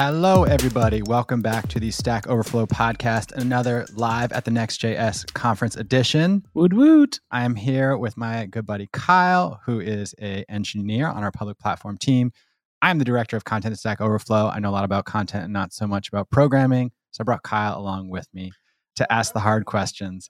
Hello, everybody. Welcome back to the Stack Overflow podcast, another live at the Next.js conference edition. Woot woot. I am here with my good buddy Kyle, who is a engineer on our public platform team. I'm the director of content at Stack Overflow. I know a lot about content and not so much about programming. So I brought Kyle along with me to ask the hard questions.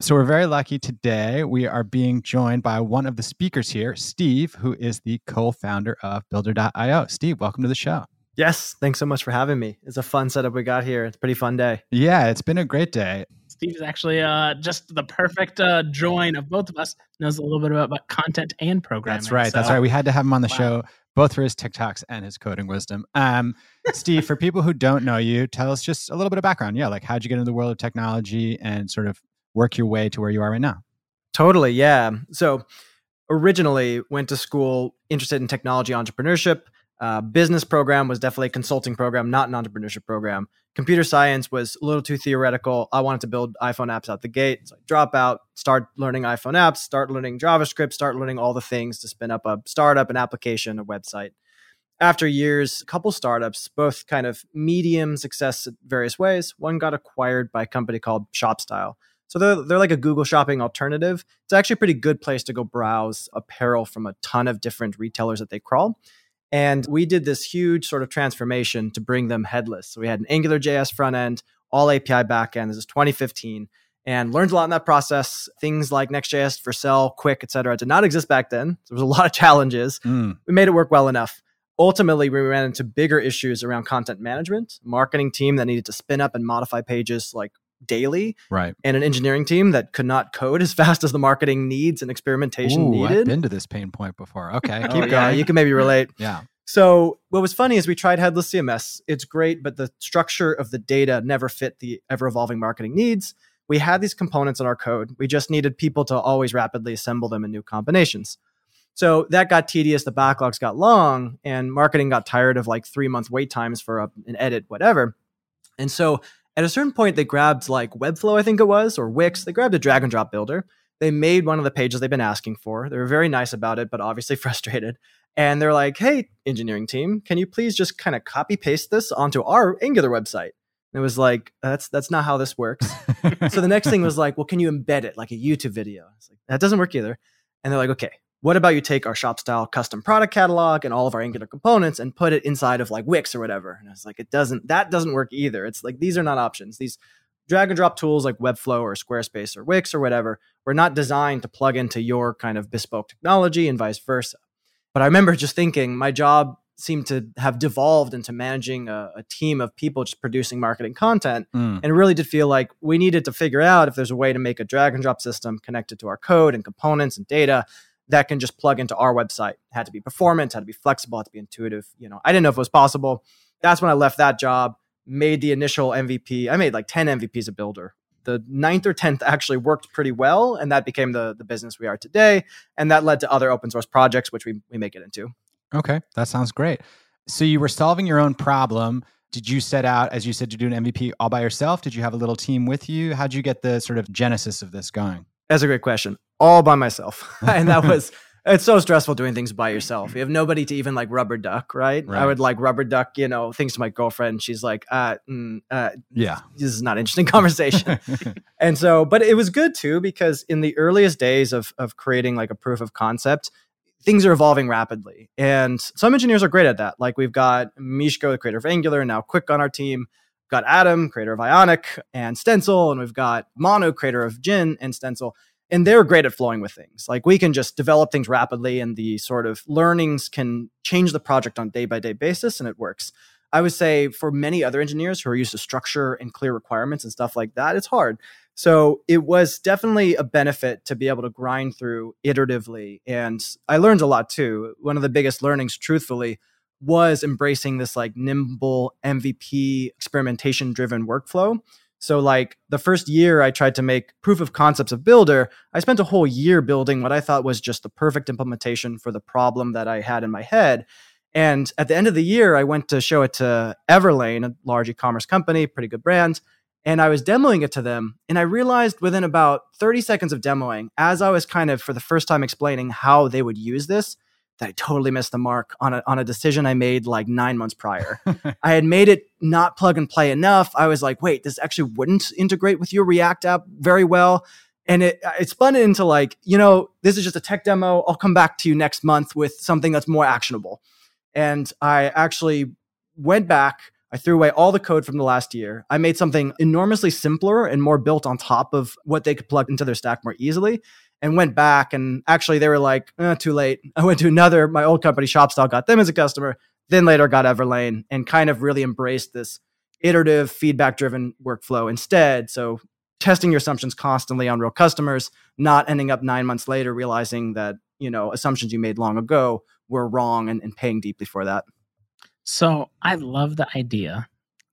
So we're very lucky today. We are being joined by one of the speakers here, Steve, who is the co-founder of Builder.io. Steve, welcome to the show. Yes, thanks so much for having me. It's a fun setup we got here. It's a pretty fun day. Yeah, it's been a great day. Steve is actually uh, just the perfect uh, join of both of us. Knows a little bit about, about content and programming. That's right. So, That's right. We had to have him on the Wow. show both for his TikToks and his coding wisdom. Um, Steve, for people who don't know you, tell us just a little bit of background. Yeah, like how'd you get into the world of technology and sort of work your way to where you are right now? Totally, yeah. So originally went to school interested in technology entrepreneurship. Uh, business program was definitely a consulting program, not an entrepreneurship program. Computer science was a little too theoretical. I wanted to build iPhone apps out the gate. So I drop out, start learning iPhone apps, start learning JavaScript, start learning all the things to spin up a startup, an application, a website. After years, a couple startups, both kind of medium success in various ways. One got acquired by a company called ShopStyle. So they're, they're like a Google shopping alternative. It's actually a pretty good place to go browse apparel from a ton of different retailers that they crawl. And we did this huge sort of transformation to bring them headless. So we had an Angular JS front end, all API backend. This is 2015 and learned a lot in that process. Things like Next.js, Vercel, Qwik, et cetera, did not exist back then. So There was a lot of challenges. Mm, We made it work well enough. Ultimately, we ran into bigger issues around content management, marketing team that needed to spin up and modify pages like daily, right. and an engineering team that could not code as fast as the marketing needs and experimentation Ooh, I've been to this pain point before. Okay, Oh, keep yeah, going. you can maybe relate. yeah. So what was funny is we tried headless CMS. It's great, but the structure of the data never fit the ever evolving marketing needs. We had these components in our code. We just needed people to always rapidly assemble them in new combinations. So that got tedious. The backlogs got long, and marketing got tired of like three month wait times for a, an edit, whatever. And so at a certain point, they grabbed like Webflow, I think it was, or Wix. They grabbed a drag and drop builder. They made one of the pages they've been asking for. They were very nice about it, but obviously frustrated. And they're like, hey, engineering team, can you please just kind of copy paste this onto our Angular website? And it was like, that's that's not how this works. so the next thing was like, well, can you embed it like a YouTube video? It's like, that doesn't work either. And they're like, okay, what about you take our ShopStyle custom product catalog and all of our Angular components and put it inside of like Wix or whatever? And I was like, it doesn't, that doesn't work either. It's like, these are not options. These drag and drop tools like Webflow or Squarespace or Wix or whatever were not designed to plug into your kind of bespoke technology and vice versa. But I remember just thinking my job seemed to have devolved into managing a, a team of people just producing marketing content. Mm, And it really did feel like we needed to figure out if there's a way to make a drag and drop system connected to our code and components and data that can just plug into our website. It had to be performant, had to be flexible, had to be intuitive. You know, I didn't know if it was possible. That's when I left that job, made the initial MVP. I made like 10 MVPs a builder. The ninth or 10th actually worked pretty well. And that became the, the business we are today. And that led to other open source projects, which we, we make it into. okay, that sounds great. So you were solving your own problem. Did you set out, as you said, to do an MVP all by yourself? Did you have a little team with you? How'd you get the sort of genesis of this going? That's a great question. All by myself. and that was it's so stressful doing things by yourself. You have nobody to even like rubber duck, right? Right. I would like rubber duck, you know, things to my girlfriend. She's like, uh, mm, uh, Yeah. this is not an interesting conversation. and so, but it was good too, because in the earliest days of, of creating like a proof of concept, things are evolving rapidly. And some engineers are great at that. Like we've got Mishko, the creator of Angular, and now Qwik on our team. Got Adam, creator of Ionic and Stencil, and we've got Manu, creator of Gin and Stencil. And they're great at flowing with things. Like we can just develop things rapidly, and the sort of learnings can change the project on day by day basis, and it works. I would say for many other engineers who are used to structure and clear requirements and stuff like that, it's hard. So it was definitely a benefit to be able to grind through iteratively. And I learned a lot too. One of the biggest learnings, truthfully, was embracing this like nimble MVP experimentation driven workflow. So, like the first year I tried to make proof of concepts of Builder, I spent a whole year building what I thought was just the perfect implementation for the problem that I had in my head. And at the end of the year, I went to show it to Everlane, a large e commerce company, pretty good brand. And I was demoing it to them. And I realized within about 30 seconds of demoing, as I was kind of for the first time explaining how they would use this, that I totally missed the mark on a, on a decision I made like nine months prior. I had made it not plug and play enough. I was like, wait, this actually wouldn't integrate with your React app very well. And it, it spun it into like, you know, this is just a tech demo. I'll come back to you next month with something that's more actionable. And I actually went back. I threw away all the code from the last year. I made something enormously simpler and more built on top of what they could plug into their stack more easily and went back and actually they were like, eh, too late. I went to another, my old company, Shopstyle, got them as a customer, then later got Everlane and kind of really embraced this iterative feedback driven workflow instead. So testing your assumptions constantly on real customers, not ending up nine months later realizing that, you know, assumptions you made long ago were wrong and, and paying deeply for that. So I love the idea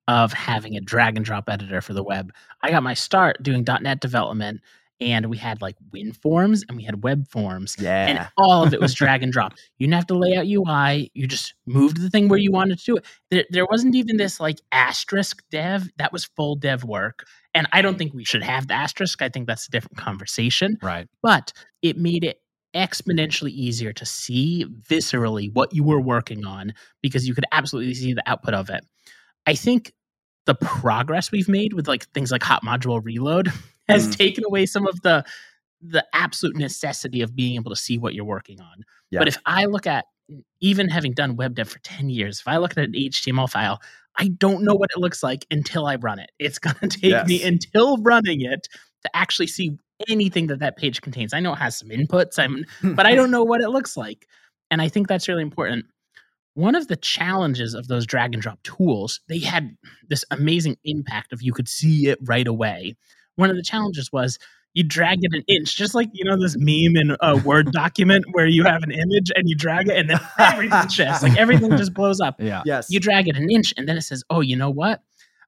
of having a drag and drop editor for the web. I got my start doing .NET development and we had like WinForms and we had web forms. Yeah. And all of it was drag and drop. You didn't have to lay out UI. You just moved the thing where you wanted to do it. There, there wasn't even this like asterisk dev. That was full dev work. And I don't think we should have the asterisk. I think that's a different conversation. Right. But it made it exponentially easier to see viscerally what you were working on because you could absolutely see the output of it. I think the progress we've made with like things like hot module reload has mm. taken away some of the the absolute necessity of being able to see what you're working on. Yeah. But if I look at even having done web dev for 10 years, if I look at an HTML file, I don't know what it looks like until I run it. It's going to take yes. me until running it to actually see anything that that page contains. I know it has some inputs, I'm, but I don't know what it looks like. And I think that's really important. One of the challenges of those drag and drop tools, they had this amazing impact of you could see it right away one of the challenges was you drag it an inch, just like you know this meme in a Word document where you have an image and you drag it and then everything shifts, like everything just blows up. Yeah. Yes. You drag it an inch and then it says, "Oh, you know what?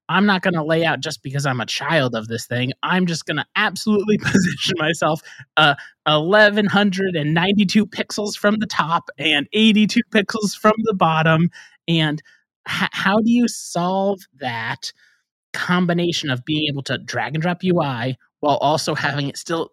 I'm not going to lay out just because I'm a child of this thing. I'm just going to absolutely position myself uh, 1192 pixels from the top and 82 pixels from the bottom. And h- how do you solve that combination of being able to drag and drop UI while also having it still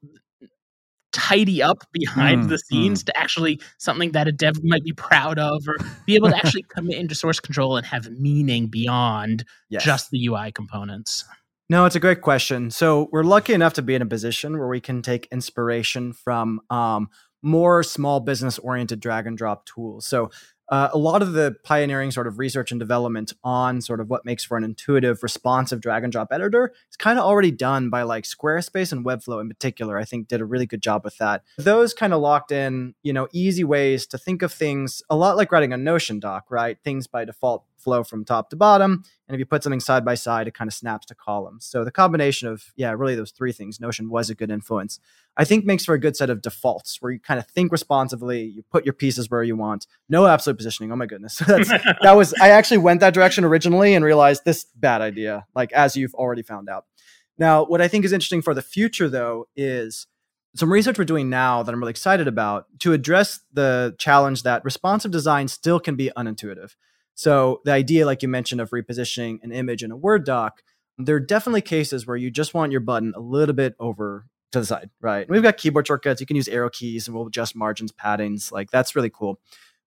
tidy up behind mm, the scenes mm. to actually something that a dev might be proud of or be able to actually commit into source control and have meaning beyond yes. just the UI components. No, it's a great question. So we're lucky enough to be in a position where we can take inspiration from um, more small business oriented drag and drop tools. So uh, a lot of the pioneering sort of research and development on sort of what makes for an intuitive, responsive drag and drop editor is kind of already done by like Squarespace and Webflow in particular. I think did a really good job with that. Those kind of locked in, you know, easy ways to think of things a lot like writing a Notion doc, right? Things by default flow from top to bottom. And if you put something side by side, it kind of snaps to columns. So the combination of, yeah, really those three things, Notion was a good influence. I think makes for a good set of defaults where you kind of think responsively, you put your pieces where you want. No absolute positioning. Oh my goodness. that was I actually went that direction originally and realized this bad idea, like as you've already found out. Now, what I think is interesting for the future though is some research we're doing now that I'm really excited about to address the challenge that responsive design still can be unintuitive. So the idea, like you mentioned, of repositioning an image in a Word doc, there are definitely cases where you just want your button a little bit over to the side, right? We've got keyboard shortcuts. You can use arrow keys and we'll adjust margins, paddings. Like that's really cool.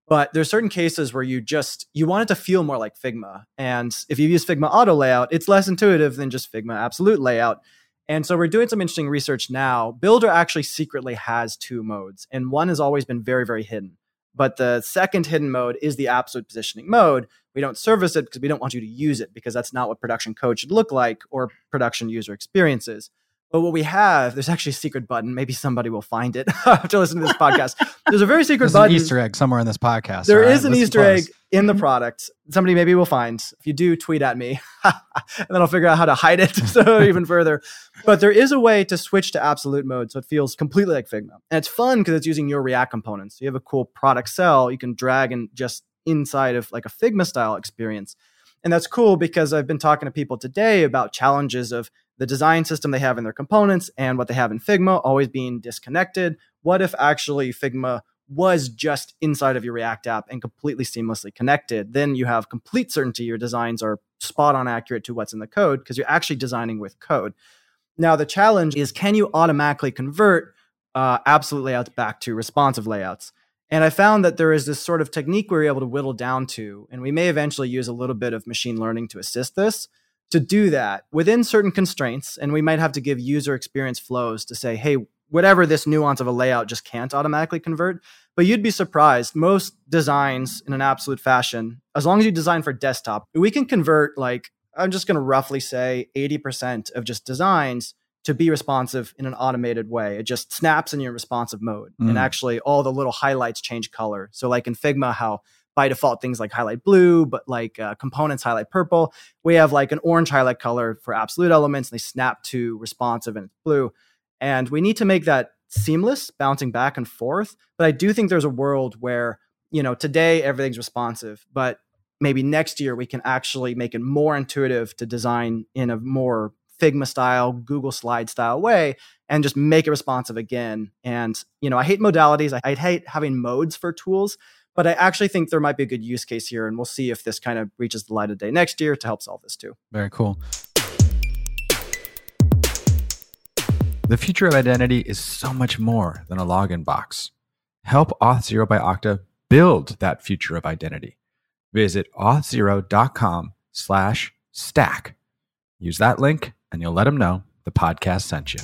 But there's certain cases where you just you want it to feel more like Figma. And if you use Figma auto layout, it's less intuitive than just Figma absolute layout. And so we're doing some interesting research now. Builder actually secretly has two modes, and one has always been very, very hidden. But the second hidden mode is the absolute positioning mode. We don't service it because we don't want you to use it because that's not what production code should look like or production user experiences. But what we have, there's actually a secret button. Maybe somebody will find it after listening to this podcast. There's a very secret there's button. An Easter egg somewhere in this podcast. There is an Easter close. egg in the mm-hmm. product. Somebody maybe will find. If you do, tweet at me, and then I'll figure out how to hide it so even further. But there is a way to switch to absolute mode, so it feels completely like Figma, and it's fun because it's using your React components. So you have a cool product cell you can drag and just inside of like a Figma style experience. And that's cool because I've been talking to people today about challenges of the design system they have in their components and what they have in Figma always being disconnected. What if actually Figma was just inside of your React app and completely seamlessly connected? Then you have complete certainty your designs are spot on accurate to what's in the code because you're actually designing with code. Now, the challenge is can you automatically convert uh, absolute layouts back to responsive layouts? And I found that there is this sort of technique we were able to whittle down to, and we may eventually use a little bit of machine learning to assist this to do that within certain constraints. And we might have to give user experience flows to say, hey, whatever this nuance of a layout just can't automatically convert. But you'd be surprised. Most designs in an absolute fashion, as long as you design for desktop, we can convert like, I'm just going to roughly say 80% of just designs to be responsive in an automated way. It just snaps in your responsive mode. Mm. And actually, all the little highlights change color. So, like in Figma, how by default things like highlight blue, but like uh, components highlight purple, we have like an orange highlight color for absolute elements. And they snap to responsive and it's blue. And we need to make that seamless, bouncing back and forth. But I do think there's a world where, you know, today everything's responsive, but maybe next year we can actually make it more intuitive to design in a more Figma style, Google Slide style way, and just make it responsive again. And, you know, I hate modalities. I, I hate having modes for tools, but I actually think there might be a good use case here. And we'll see if this kind of reaches the light of day next year to help solve this too. Very cool. The future of identity is so much more than a login box. Help Auth0 by Okta build that future of identity. Visit auth0.com slash stack. Use that link and you'll let them know the podcast sent you.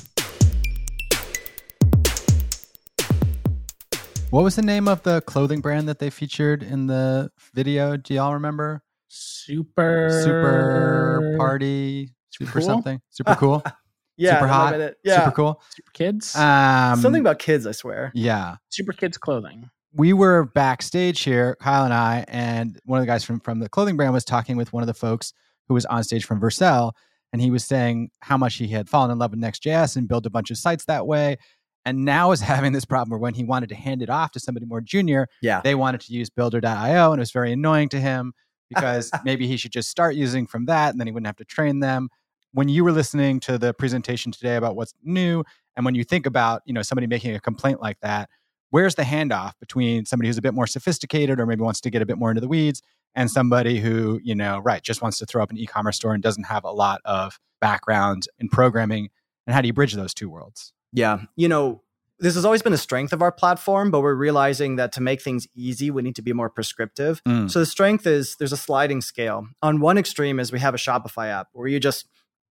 What was the name of the clothing brand that they featured in the video? Do y'all remember? Super Super Party Super cool? something. Super cool. yeah, super hot. Yeah, super cool. Super kids. Um, something about kids, I swear. Yeah, super kids clothing. We were backstage here, Kyle and I, and one of the guys from from the clothing brand was talking with one of the folks who was on stage from Vercel, and he was saying how much he had fallen in love with Next.js and built a bunch of sites that way. And now is having this problem where when he wanted to hand it off to somebody more junior, yeah. they wanted to use builder.io and it was very annoying to him because maybe he should just start using from that and then he wouldn't have to train them. When you were listening to the presentation today about what's new and when you think about, you know, somebody making a complaint like that, where's the handoff between somebody who's a bit more sophisticated or maybe wants to get a bit more into the weeds and somebody who, you know, right, just wants to throw up an e-commerce store and doesn't have a lot of background in programming? And how do you bridge those two worlds? Yeah. You know, this has always been a strength of our platform, but we're realizing that to make things easy, we need to be more prescriptive. Mm. So the strength is there's a sliding scale. On one extreme is we have a Shopify app where you just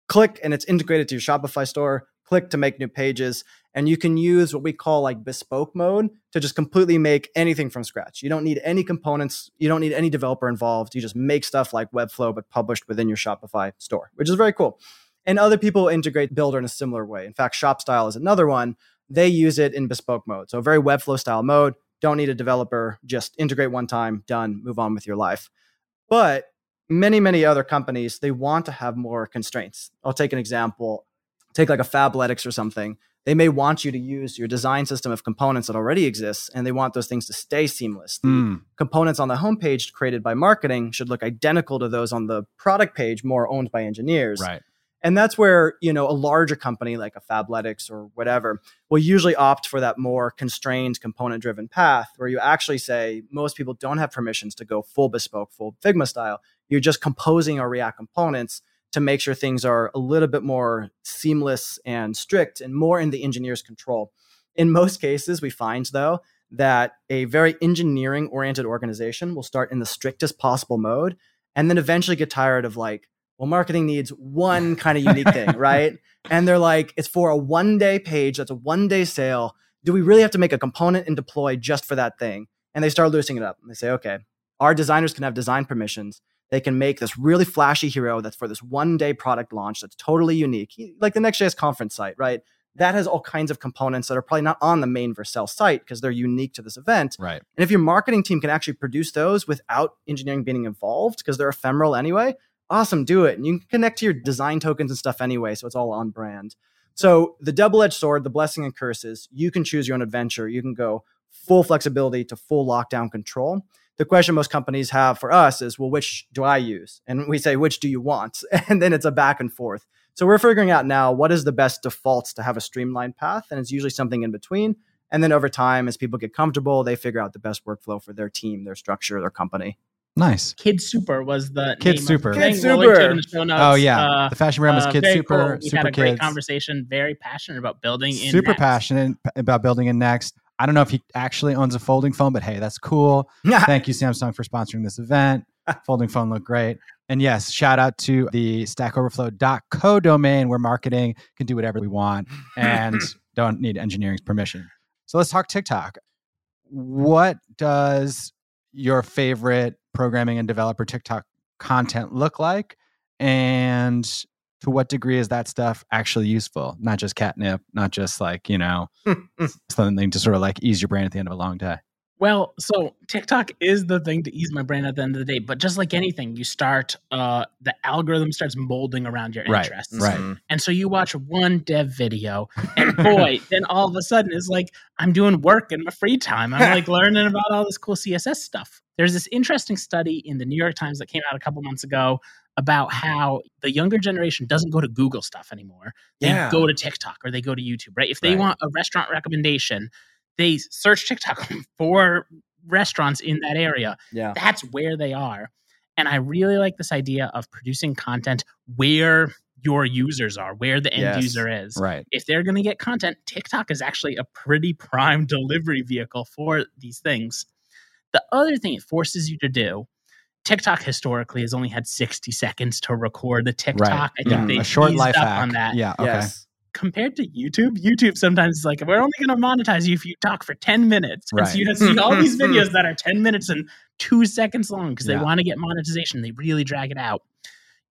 click and it's integrated to your Shopify store, click to make new pages, and you can use what we call like bespoke mode to just completely make anything from scratch. You don't need any components, you don't need any developer involved. You just make stuff like Webflow, but published within your Shopify store, which is very cool. And other people integrate Builder in a similar way. In fact, ShopStyle is another one. They use it in bespoke mode. So, a very Webflow style mode. Don't need a developer, just integrate one time, done, move on with your life. But many, many other companies, they want to have more constraints. I'll take an example. Take like a Fabletics or something they may want you to use your design system of components that already exists and they want those things to stay seamless. The mm. components on the homepage created by marketing should look identical to those on the product page, more owned by engineers. Right. And that's where, you know, a larger company like a Fabletics or whatever will usually opt for that more constrained component driven path where you actually say most people don't have permissions to go full bespoke, full Figma style. You're just composing our React components to make sure things are a little bit more seamless and strict and more in the engineer's control. In most cases, we find though that a very engineering oriented organization will start in the strictest possible mode and then eventually get tired of like, well, marketing needs one kind of unique thing, right? And they're like, it's for a one day page, that's a one day sale. Do we really have to make a component and deploy just for that thing? And they start loosening it up. And they say, okay, our designers can have design permissions they can make this really flashy hero that's for this one day product launch that's totally unique, like the Next.js conference site, right? That has all kinds of components that are probably not on the main Vercel site because they're unique to this event. Right. And if your marketing team can actually produce those without engineering being involved because they're ephemeral anyway, awesome, do it. And you can connect to your design tokens and stuff anyway, so it's all on brand. So the double-edged sword, the blessing and curses, you can choose your own adventure. You can go full flexibility to full lockdown control the question most companies have for us is, well, which do I use? And we say, which do you want? And then it's a back and forth. So we're figuring out now what is the best defaults to have a streamlined path. And it's usually something in between. And then over time, as people get comfortable, they figure out the best workflow for their team, their structure, their company. Nice. Kid Super was the Kid Super. Kid Super. Oh yeah, uh, the fashion brand was uh, Kid Super. Cool. We Super had a great kids. conversation. Very passionate about building. Super Next. passionate about building in Next. I don't know if he actually owns a folding phone, but hey, that's cool. Thank you, Samsung, for sponsoring this event. folding phone looked great. And yes, shout out to the stackoverflow.co domain where marketing can do whatever we want and don't need engineering's permission. So let's talk TikTok. What does your favorite programming and developer TikTok content look like? And to what degree is that stuff actually useful? Not just catnip, not just like, you know, something to sort of like ease your brain at the end of a long day. Well, so TikTok is the thing to ease my brain at the end of the day. But just like anything, you start, uh, the algorithm starts molding around your Right, interests. right. And so you watch one dev video, and boy, then all of a sudden it's like I'm doing work in my free time. I'm like learning about all this cool CSS stuff. There's this interesting study in the New York Times that came out a couple months ago about how the younger generation doesn't go to Google stuff anymore. They Yeah. go to TikTok or they go to YouTube, right? If they Right. want a restaurant recommendation, they search TikTok for restaurants in that area. Yeah. That's where they are. And I really like this idea of producing content where your users are, where the end Yes. user is. Right. If they're going to get content, TikTok is actually a pretty prime delivery vehicle for these things. The other thing it forces you to do, TikTok historically has only had 60 seconds to record the TikTok. Right. I think Yeah. they a short life up hack. on that Yeah. Okay. Yes. Compared to YouTube, YouTube sometimes is like, we're only going to monetize you if you talk for 10 minutes. And so Right. you see all these videos that are 10 minutes and two seconds long because Yeah. they want to get monetization. They really drag it out.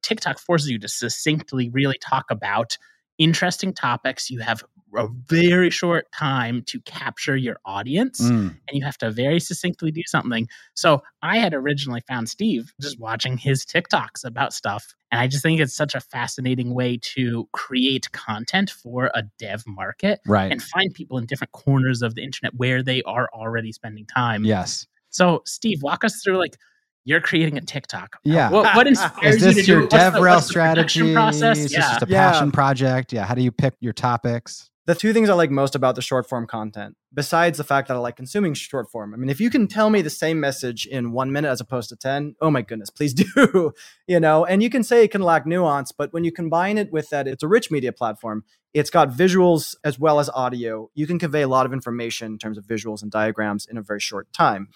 TikTok forces you to succinctly really talk about interesting topics. You have a very short time to capture your audience Mm, and you have to very succinctly do something. So I had originally found Steve just watching his TikToks about stuff. And I just think it's such a fascinating way to create content for a dev market right. and find people in different corners of the internet where they are already spending time. yes. So, Steve, walk us through like you're creating a TikTok. Yeah. What, what inspires Is you to this do your it? What's the- DevRel what's the strategy? process? Is this just a Yeah. passion project? Yeah. How do you pick your topics? the two things I like most about the short form content, besides the fact that I like consuming short form, I mean, if you can tell me the same message in one minute as opposed to 10, oh my goodness, please do. you know, and you can say it can lack nuance, but when you combine it with that, it's a rich media platform. It's got visuals as well as audio. You can convey a lot of information in terms of visuals and diagrams in a very short time.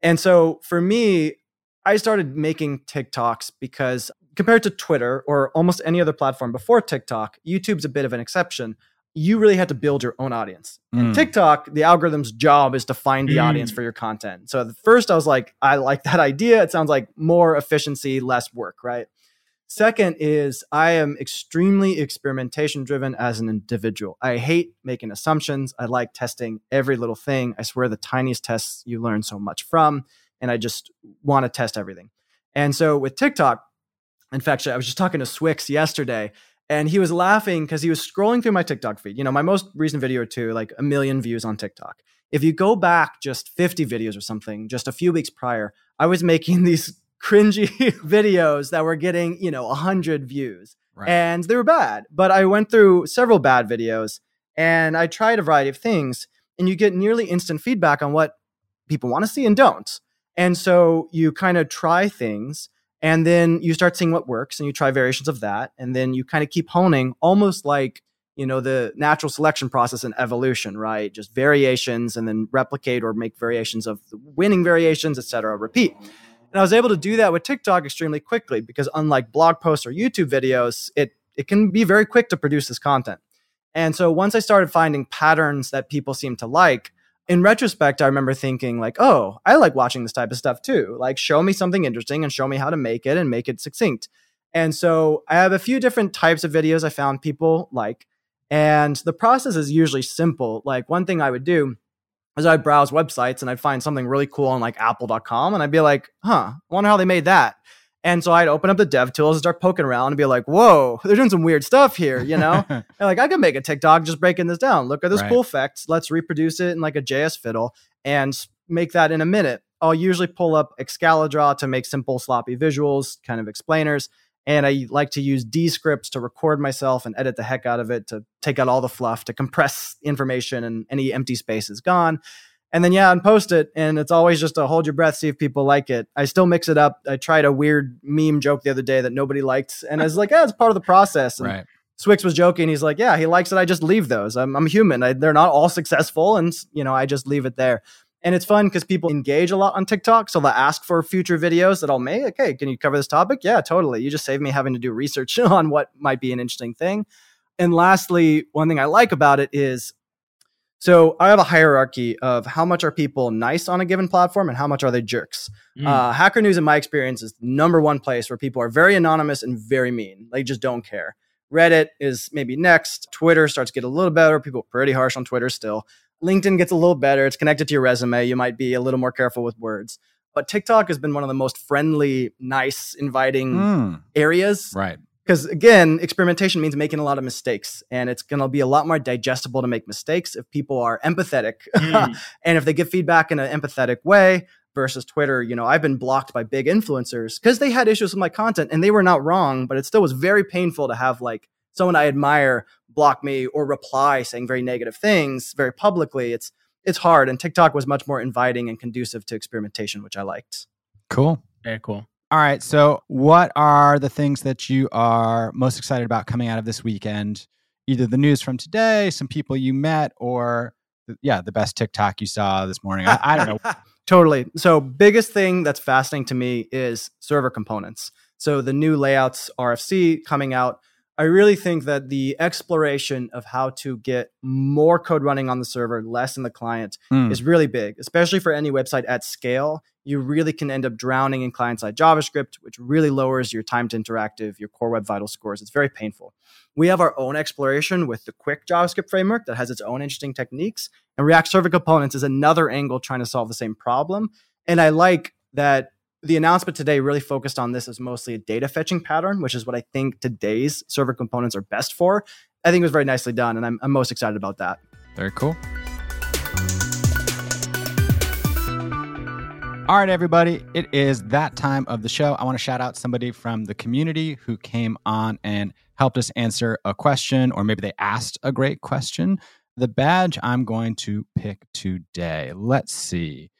And so for me, I started making TikToks because compared to Twitter or almost any other platform before TikTok, YouTube's a bit of an exception. You really had to build your own audience. Mm. TikTok, the algorithm's job is to find the Mm. audience for your content. So at first I was like, I like that idea. It sounds like more efficiency, less work, right? Second is I am extremely experimentation driven as an individual. I hate making assumptions. I like testing every little thing. I swear the tiniest tests you learn so much from, and I just want to test everything. And so with TikTok, in fact, I was just talking to Swyx yesterday, and he was laughing because he was scrolling through my TikTok feed. You know, my most recent video or two, like a million views on TikTok. If you go back just 50 videos or something, just a few weeks prior, I was making these cringy videos that were getting, you know, 100 views Right. and they were bad. But I went through several bad videos and I tried a variety of things, and you get nearly instant feedback on what people want to see and don't. And so you kind of try things and then you start seeing what works and you try variations of that. And then you kind of keep honing almost like, you know, the natural selection process and evolution, right? Just variations and then replicate or make variations of the winning variations, et cetera, repeat. And I was able to do that with TikTok extremely quickly because unlike blog posts or YouTube videos, it it can be very quick to produce this content. And so once I started finding patterns that people seem to like, in retrospect, I remember thinking like, "Oh, I like watching this type of stuff too. Like show me something interesting and show me how to make it and make it succinct." And so I have a few different types of videos I found people like, and the process is usually simple. Like one thing I would do is I'd browse websites and I'd find something really cool on like apple.com and I'd be like, huh, I wonder how they made that. And so I'd open up the dev tools and start poking around and be like, whoa, they're doing some weird stuff here, you know? and like, I could make a TikTok just breaking this down. Look at this Right. cool effect. Let's reproduce it in like a JS fiddle and make that in a minute. I'll usually pull up Excalidraw to make simple, sloppy visuals, kind of explainers. And I like to use Descript to record myself and edit the heck out of it to take out all the fluff, to compress information, and any empty space is gone. And then, yeah, and post it. And it's always just to hold your breath, see if people like it. I still mix it up. I tried a weird meme joke the other day that nobody liked. And I was like, yeah, it's part of the process. And right. Swyx was joking. He's like, yeah, he likes it. I just leave those. I'm, I'm human. I, they're not all successful, and you know, I just leave it there. And it's fun because people engage a lot on TikTok. So they'll ask for future videos that I'll make. Okay, can you cover this topic? Yeah, totally. You just save me having to do research on what might be an interesting thing. And lastly, one thing I like about it is so I have a hierarchy of how much are people nice on a given platform and how much are they jerks. Mm. Uh, Hacker News, in my experience, is the number one place where people are very anonymous and very mean. They just don't care. Reddit is maybe next. Twitter starts to get a little better. People are pretty harsh on Twitter still. LinkedIn gets a little better. It's connected to your resume. You might be a little more careful with words. But TikTok has been one of the most friendly, nice, inviting mm. areas. Right. Because again, experimentation means making a lot of mistakes, and it's going to be a lot more digestible to make mistakes if people are empathetic mm. and if they give feedback in an empathetic way versus Twitter. You know, I've been blocked by big influencers because they had issues with my content and they were not wrong, but it still was very painful to have like someone I admire block me or reply saying very negative things very publicly. It's it's hard, and TikTok was much more inviting and conducive to experimentation, which I liked. Cool. Very cool. All right. So, what are the things that you are most excited about coming out of this weekend? Either the news from today, some people you met, or yeah, the best TikTok you saw this morning. I, I don't know. totally. So, biggest thing that's fascinating to me is server components. So, the new layouts RFC coming out. I really think that the exploration of how to get more code running on the server, less in the client, mm. is really big, especially for any website at scale you really can end up drowning in client side JavaScript, which really lowers your time to interactive, your core web vital scores. It's very painful. We have our own exploration with the Qwik JavaScript framework that has its own interesting techniques. And React Server Components is another angle trying to solve the same problem. And I like that the announcement today really focused on this as mostly a data fetching pattern, which is what I think today's server components are best for. I think it was very nicely done, and I'm, I'm most excited about that. Very cool. All right, everybody, it is that time of the show. I want to shout out somebody from the community who came on and helped us answer a question, or maybe they asked a great question. The badge I'm going to pick today, let's see.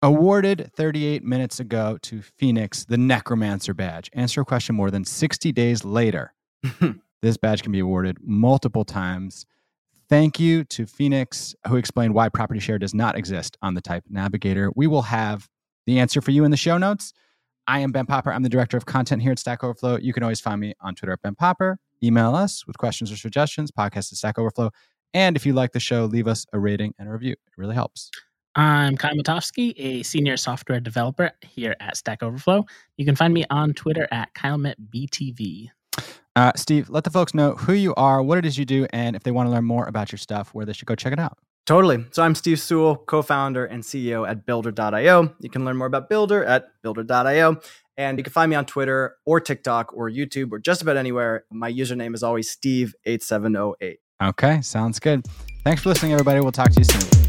Awarded 38 minutes ago to phoenisx, the Necromancer badge. Answer a question more than 60 days later. this badge can be awarded multiple times. Thank you to phoenisx, who explained why property share does not exist on the type navigator. We will have the answer for you in the show notes. I am Ben Popper. I'm the director of content here at Stack Overflow. You can always find me on Twitter at Ben Popper. Email us with questions or suggestions, podcast at Stack Overflow. And if you like the show, leave us a rating and a review. It really helps. I'm Kyle Mitofsky, a senior software developer here at Stack Overflow. You can find me on Twitter at KyleMitBTV. Uh, Steve, let the folks know who you are, what it is you do, and if they want to learn more about your stuff, where they should go check it out. Totally. So I'm Steve Sewell, co-founder and CEO at Builder.io. You can learn more about Builder at Builder.io. And you can find me on Twitter or TikTok or YouTube or just about anywhere. My username is always Steve8708. Okay, sounds good. Thanks for listening, everybody. We'll talk to you soon.